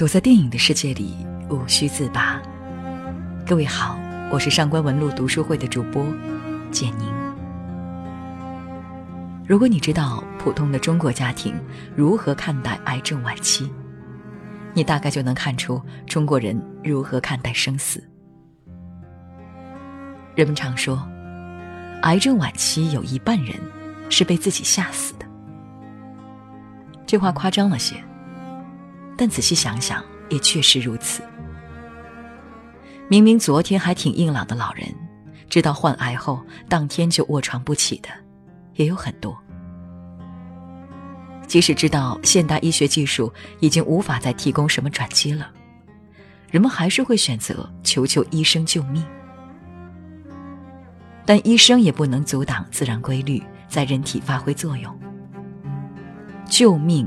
躲在电影的世界里，无需自拔。各位好，我是上官文路读书会的主播简宁。如果你知道普通的中国家庭如何看待癌症晚期，你大概就能看出中国人如何看待生死。人们常说，癌症晚期有一半人是被自己吓死的。这话夸张了些。但仔细想想，也确实如此。明明昨天还挺硬朗的老人，知道患癌后当天就卧床不起的，也有很多。即使知道现代医学技术已经无法再提供什么转机了，人们还是会选择求求医生救命。但医生也不能阻挡自然规律在人体发挥作用，救命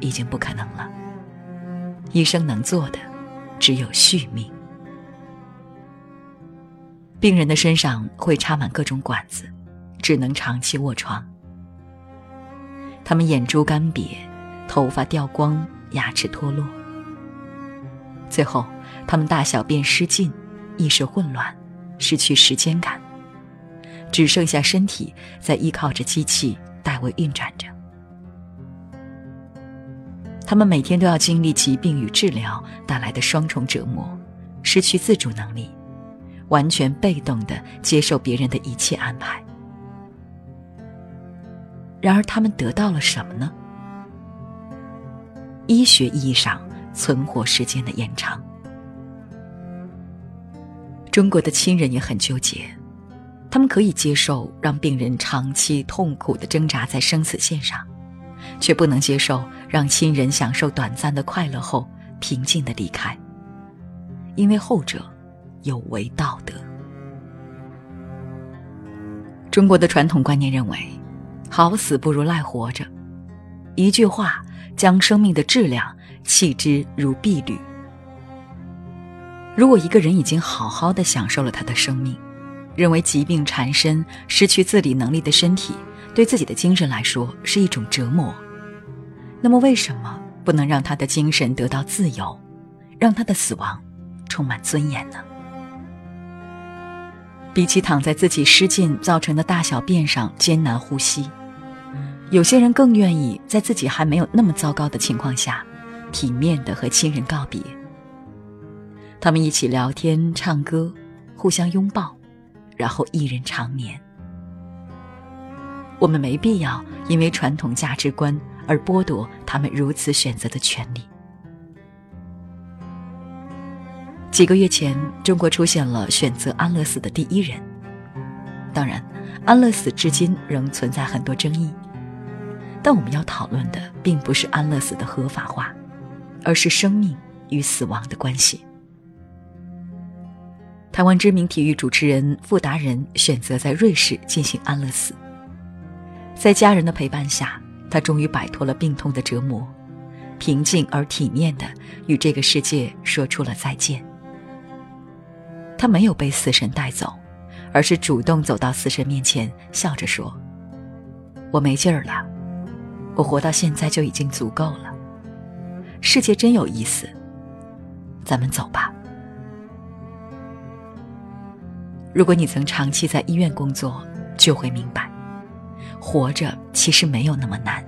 已经不可能了。医生能做的只有续命。病人的身上会插满各种管子，只能长期卧床。他们眼珠干瘪，头发掉光，牙齿脱落。最后，他们大小便失禁，意识混乱，失去时间感，只剩下身体在依靠着机器代为运转着。他们每天都要经历疾病与治疗带来的双重折磨，失去自主能力，完全被动的接受别人的一切安排。然而，他们得到了什么呢？医学意义上存活时间的延长。中国的亲人也很纠结，他们可以接受让病人长期痛苦的挣扎在生死线上。却不能接受让亲人享受短暂的快乐后平静的离开，因为后者有违道德。中国的传统观念认为，好死不如赖活着，一句话将生命的质量弃之如敝履。如果一个人已经好好的享受了他的生命，认为疾病缠身、失去自理能力的身体对自己的精神来说是一种折磨。那么，为什么不能让他的精神得到自由，让他的死亡充满尊严呢？比起躺在自己失禁造成的大小便上艰难呼吸，有些人更愿意在自己还没有那么糟糕的情况下，体面的和亲人告别。他们一起聊天、唱歌，互相拥抱，然后一人长眠。我们没必要因为传统价值观。而剥夺他们如此选择的权利。几个月前，中国出现了选择安乐死的第一人。当然，安乐死至今仍存在很多争议。但我们要讨论的并不是安乐死的合法化，而是生命与死亡的关系。台湾知名体育主持人傅达人选择在瑞士进行安乐死，在家人的陪伴下。他终于摆脱了病痛的折磨，平静而体面的与这个世界说出了再见。他没有被死神带走，而是主动走到死神面前，笑着说：“我没劲儿了，我活到现在就已经足够了。世界真有意思，咱们走吧。”如果你曾长期在医院工作，就会明白。活着其实没有那么难。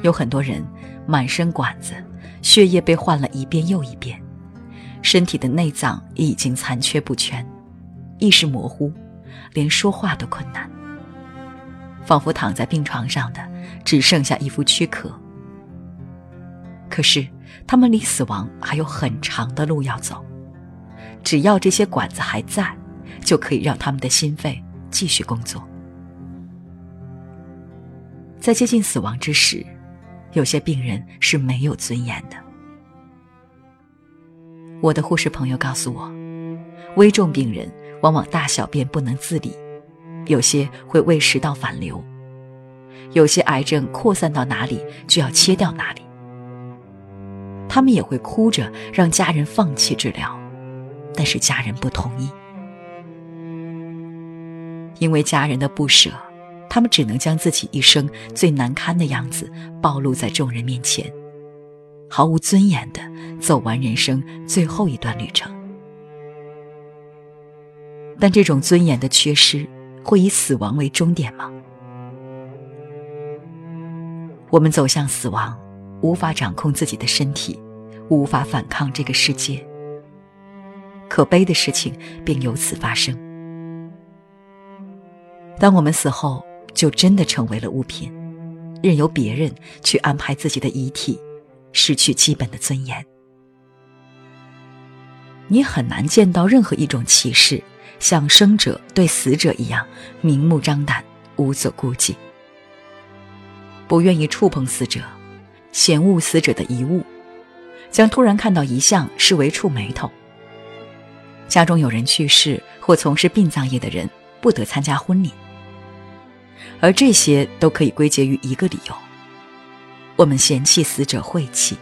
有很多人满身管子，血液被换了一遍又一遍，身体的内脏已经残缺不全，意识模糊，连说话都困难，仿佛躺在病床上的只剩下一副躯壳。可是他们离死亡还有很长的路要走，只要这些管子还在，就可以让他们的心肺继续工作。在接近死亡之时，有些病人是没有尊严的。我的护士朋友告诉我，危重病人往往大小便不能自理，有些会胃食道反流，有些癌症扩散到哪里就要切掉哪里。他们也会哭着让家人放弃治疗，但是家人不同意，因为家人的不舍。他们只能将自己一生最难堪的样子暴露在众人面前，毫无尊严的走完人生最后一段旅程。但这种尊严的缺失，会以死亡为终点吗？我们走向死亡，无法掌控自己的身体，无法反抗这个世界。可悲的事情便由此发生。当我们死后，就真的成为了物品，任由别人去安排自己的遗体，失去基本的尊严。你很难见到任何一种歧视，像生者对死者一样明目张胆、无所顾忌。不愿意触碰死者，嫌恶死者的遗物，将突然看到遗像视为触眉头。家中有人去世或从事殡葬业的人不得参加婚礼，而这些都可以归结于一个理由：我们嫌弃死者晦气。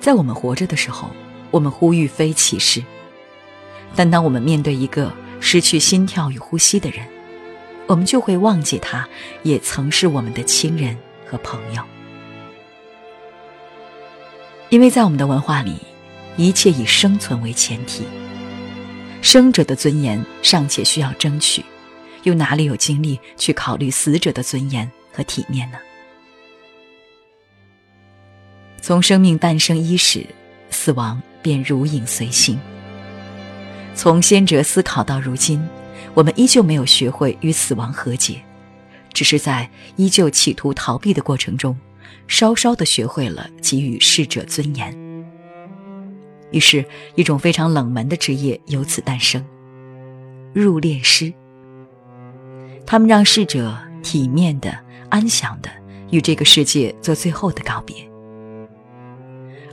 在我们活着的时候，我们呼吁非歧视；但当我们面对一个失去心跳与呼吸的人，我们就会忘记他也曾是我们的亲人和朋友，因为在我们的文化里。一切以生存为前提，生者的尊严尚且需要争取，又哪里有精力去考虑死者的尊严和体面呢？从生命诞生伊始，死亡便如影随形。从先哲思考到如今，我们依旧没有学会与死亡和解，只是在依旧企图逃避的过程中，稍稍的学会了给予逝者尊严。于是，一种非常冷门的职业由此诞生——入殓师。他们让逝者体面的、安详的与这个世界做最后的告别。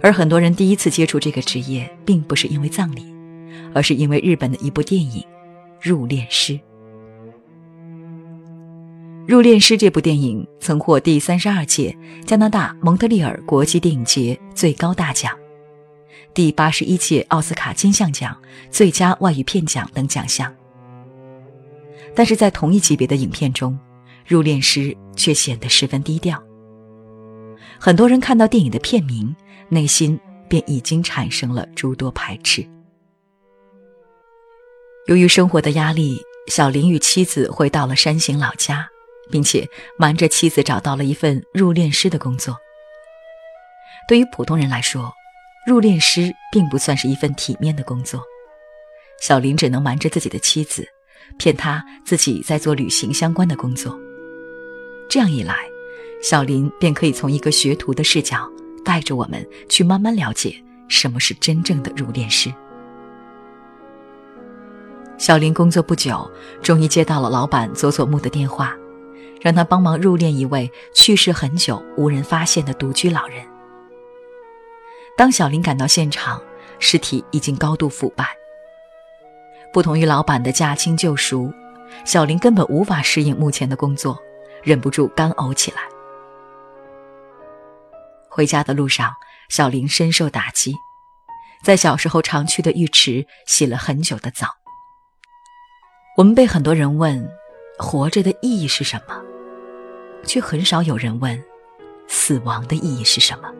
而很多人第一次接触这个职业，并不是因为葬礼，而是因为日本的一部电影《入殓师》。《入殓师》这部电影曾获第三十二届加拿大蒙特利尔国际电影节最高大奖。第八十一届奥斯卡金像奖最佳外语片奖等奖项，但是在同一级别的影片中，入殓师却显得十分低调。很多人看到电影的片名，内心便已经产生了诸多排斥。由于生活的压力，小林与妻子回到了山形老家，并且瞒着妻子找到了一份入殓师的工作。对于普通人来说，入殓师并不算是一份体面的工作，小林只能瞒着自己的妻子，骗他自己在做旅行相关的工作。这样一来，小林便可以从一个学徒的视角，带着我们去慢慢了解什么是真正的入殓师。小林工作不久，终于接到了老板佐佐木的电话，让他帮忙入殓一位去世很久、无人发现的独居老人。当小林赶到现场，尸体已经高度腐败。不同于老板的驾轻就熟，小林根本无法适应目前的工作，忍不住干呕起来。回家的路上，小林深受打击，在小时候常去的浴池洗了很久的澡。我们被很多人问，活着的意义是什么，却很少有人问，死亡的意义是什么。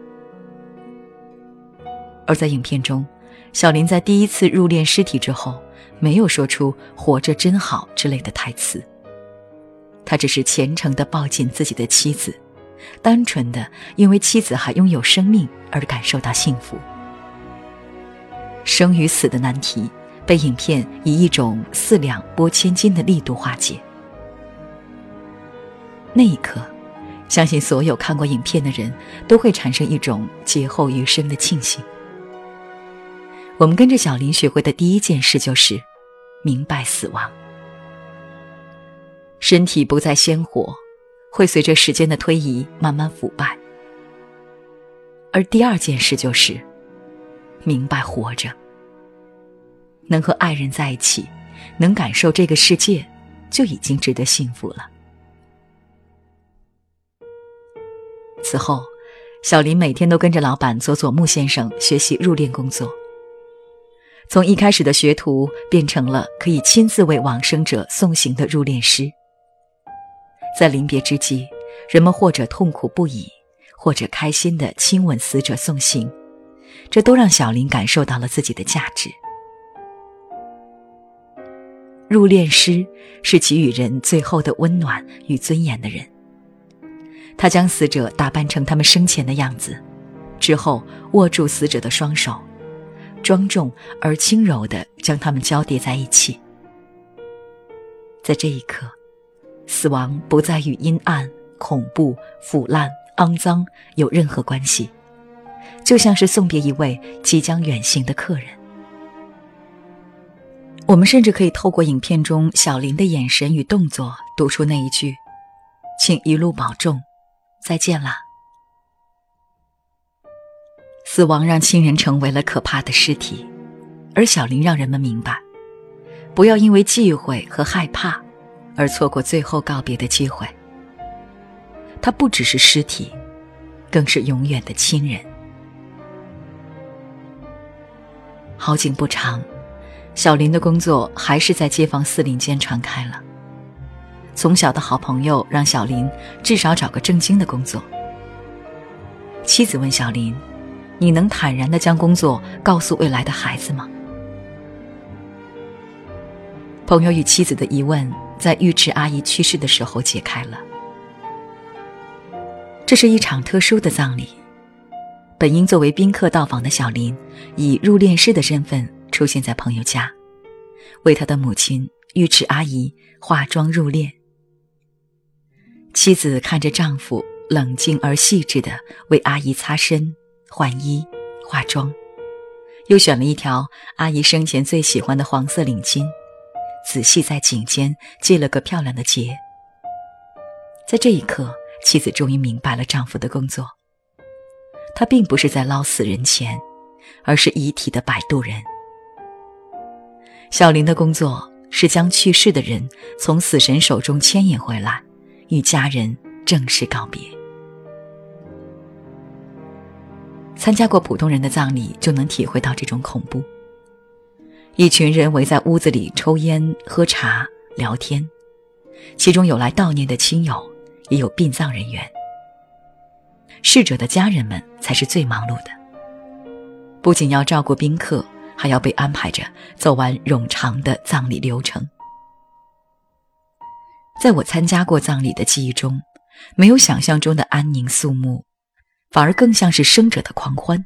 而在影片中，小林在第一次入殓尸体之后，没有说出“活着真好”之类的台词。他只是虔诚地抱紧自己的妻子，单纯的因为妻子还拥有生命而感受到幸福。生与死的难题被影片以一种四两拨千斤的力度化解。那一刻，相信所有看过影片的人都会产生一种劫后余生的庆幸。我们跟着小林学会的第一件事就是明白死亡。身体不再鲜活，会随着时间的推移慢慢腐败。而第二件事就是明白活着，能和爱人在一起，能感受这个世界，就已经值得幸福了。此后，小林每天都跟着老板佐佐木先生学习入殓工作。从一开始的学徒变成了可以亲自为往生者送行的入殓师。在临别之际，人们或者痛苦不已，或者开心的亲吻死者送行，这都让小林感受到了自己的价值。入殓师是给予人最后的温暖与尊严的人。他将死者打扮成他们生前的样子，之后握住死者的双手，庄重而轻柔地将它们交叠在一起。在这一刻，死亡不再与阴暗、恐怖、腐烂、肮脏有任何关系，就像是送别一位即将远行的客人。我们甚至可以透过影片中小林的眼神与动作，读出那一句：“请一路保重，再见啦。”死亡让亲人成为了可怕的尸体，而小林让人们明白，不要因为忌讳和害怕，而错过最后告别的机会。他不只是尸体，更是永远的亲人。好景不长。小林的工作还是在街坊四邻间传开了。从小的好朋友让小林至少找个正经的工作。妻子问小林：“你能坦然的将工作告诉未来的孩子吗？”朋友与妻子的疑问在尉迟阿姨去世的时候解开了。这是一场特殊的葬礼。本应作为宾客到访的小林，以入殓师的身份。出现在朋友家，为他的母亲尉迟阿姨化妆入殓。妻子看着丈夫冷静而细致的为阿姨擦身、换衣、化妆，又选了一条阿姨生前最喜欢的黄色领巾，仔细在颈间系了个漂亮的结。在这一刻，妻子终于明白了丈夫的工作，他并不是在捞死人钱，而是遗体的摆渡人。小林的工作是将去世的人从死神手中牵引回来，与家人正式告别。参加过普通人的葬礼，就能体会到这种恐怖。一群人围在屋子里抽烟、喝茶、聊天，其中有来悼念的亲友，也有殡葬人员。逝者的家人们才是最忙碌的，不仅要照顾宾客。还要被安排着走完冗长的葬礼流程。在我参加过葬礼的记忆中，没有想象中的安宁肃穆，反而更像是生者的狂欢。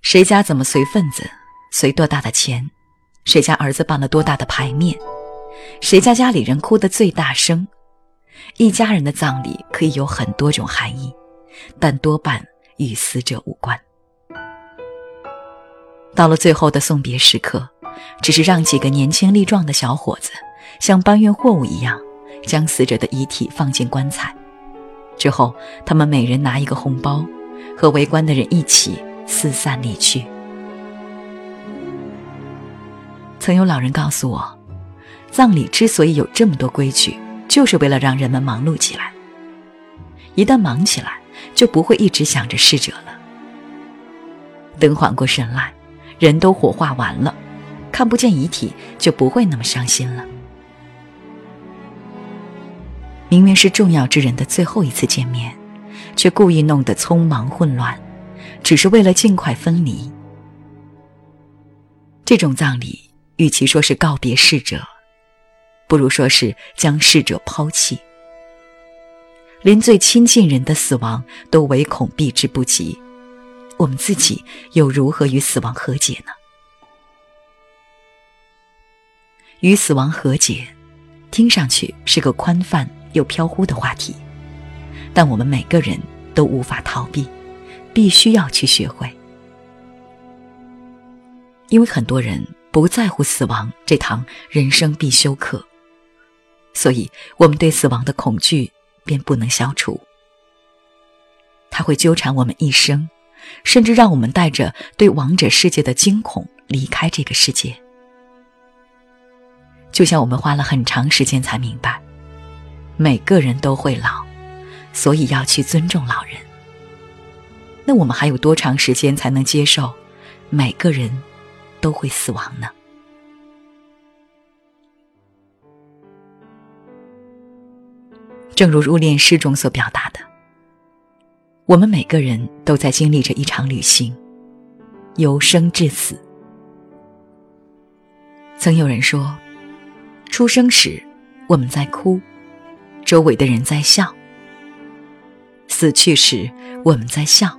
谁家怎么随份子，随多大的钱，谁家儿子办了多大的牌面，谁家家里人哭得最大声，一家人的葬礼可以有很多种含义，但多半与死者无关。到了最后的送别时刻，只是让几个年轻力壮的小伙子像搬运货物一样，将死者的遗体放进棺材。之后，他们每人拿一个红包，和围观的人一起四散离去。曾有老人告诉我，葬礼之所以有这么多规矩，就是为了让人们忙碌起来。一旦忙起来，就不会一直想着逝者了。等缓过神来。人都火化完了，看不见遗体就不会那么伤心了。明明是重要之人的最后一次见面，却故意弄得匆忙混乱，只是为了尽快分离。这种葬礼，与其说是告别逝者，不如说是将逝者抛弃。连最亲近人的死亡都唯恐避之不及。我们自己又如何与死亡和解呢？与死亡和解，听上去是个宽泛又飘忽的话题，但我们每个人都无法逃避，必须要去学会。因为很多人不在乎死亡这堂人生必修课，所以我们对死亡的恐惧便不能消除，它会纠缠我们一生。甚至让我们带着对亡者世界的惊恐离开这个世界。就像我们花了很长时间才明白，每个人都会老，所以要去尊重老人。那我们还有多长时间才能接受每个人都会死亡呢？正如入殓诗中所表达的。我们每个人都在经历着一场旅行，由生至死。曾有人说，出生时我们在哭，周围的人在笑；死去时我们在笑，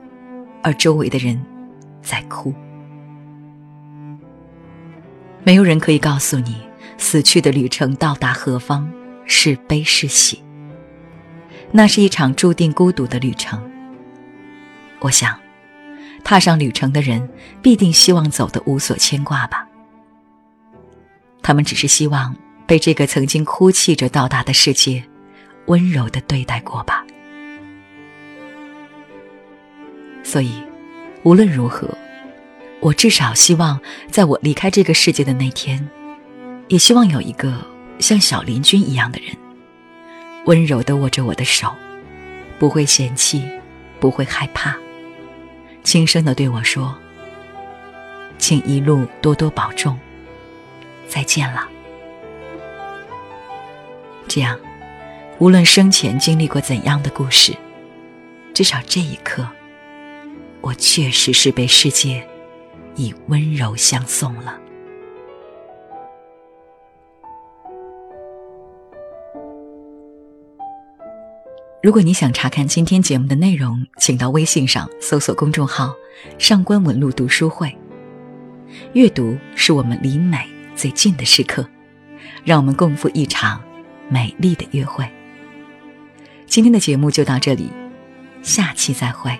而周围的人在哭。没有人可以告诉你，死去的旅程到达何方，是悲是喜。那是一场注定孤独的旅程。我想，踏上旅程的人必定希望走得无所牵挂吧。他们只是希望被这个曾经哭泣着到达的世界温柔的对待过吧。所以，无论如何，我至少希望，在我离开这个世界的那天，也希望有一个像小林君一样的人，温柔的握着我的手，不会嫌弃，不会害怕。轻声的对我说：“请一路多多保重，再见了。”这样，无论生前经历过怎样的故事，至少这一刻，我确实是被世界以温柔相送了。如果你想查看今天节目的内容，请到微信上搜索公众号“上官文露读书会”。阅读是我们离美最近的时刻，让我们共赴一场美丽的约会。今天的节目就到这里，下期再会。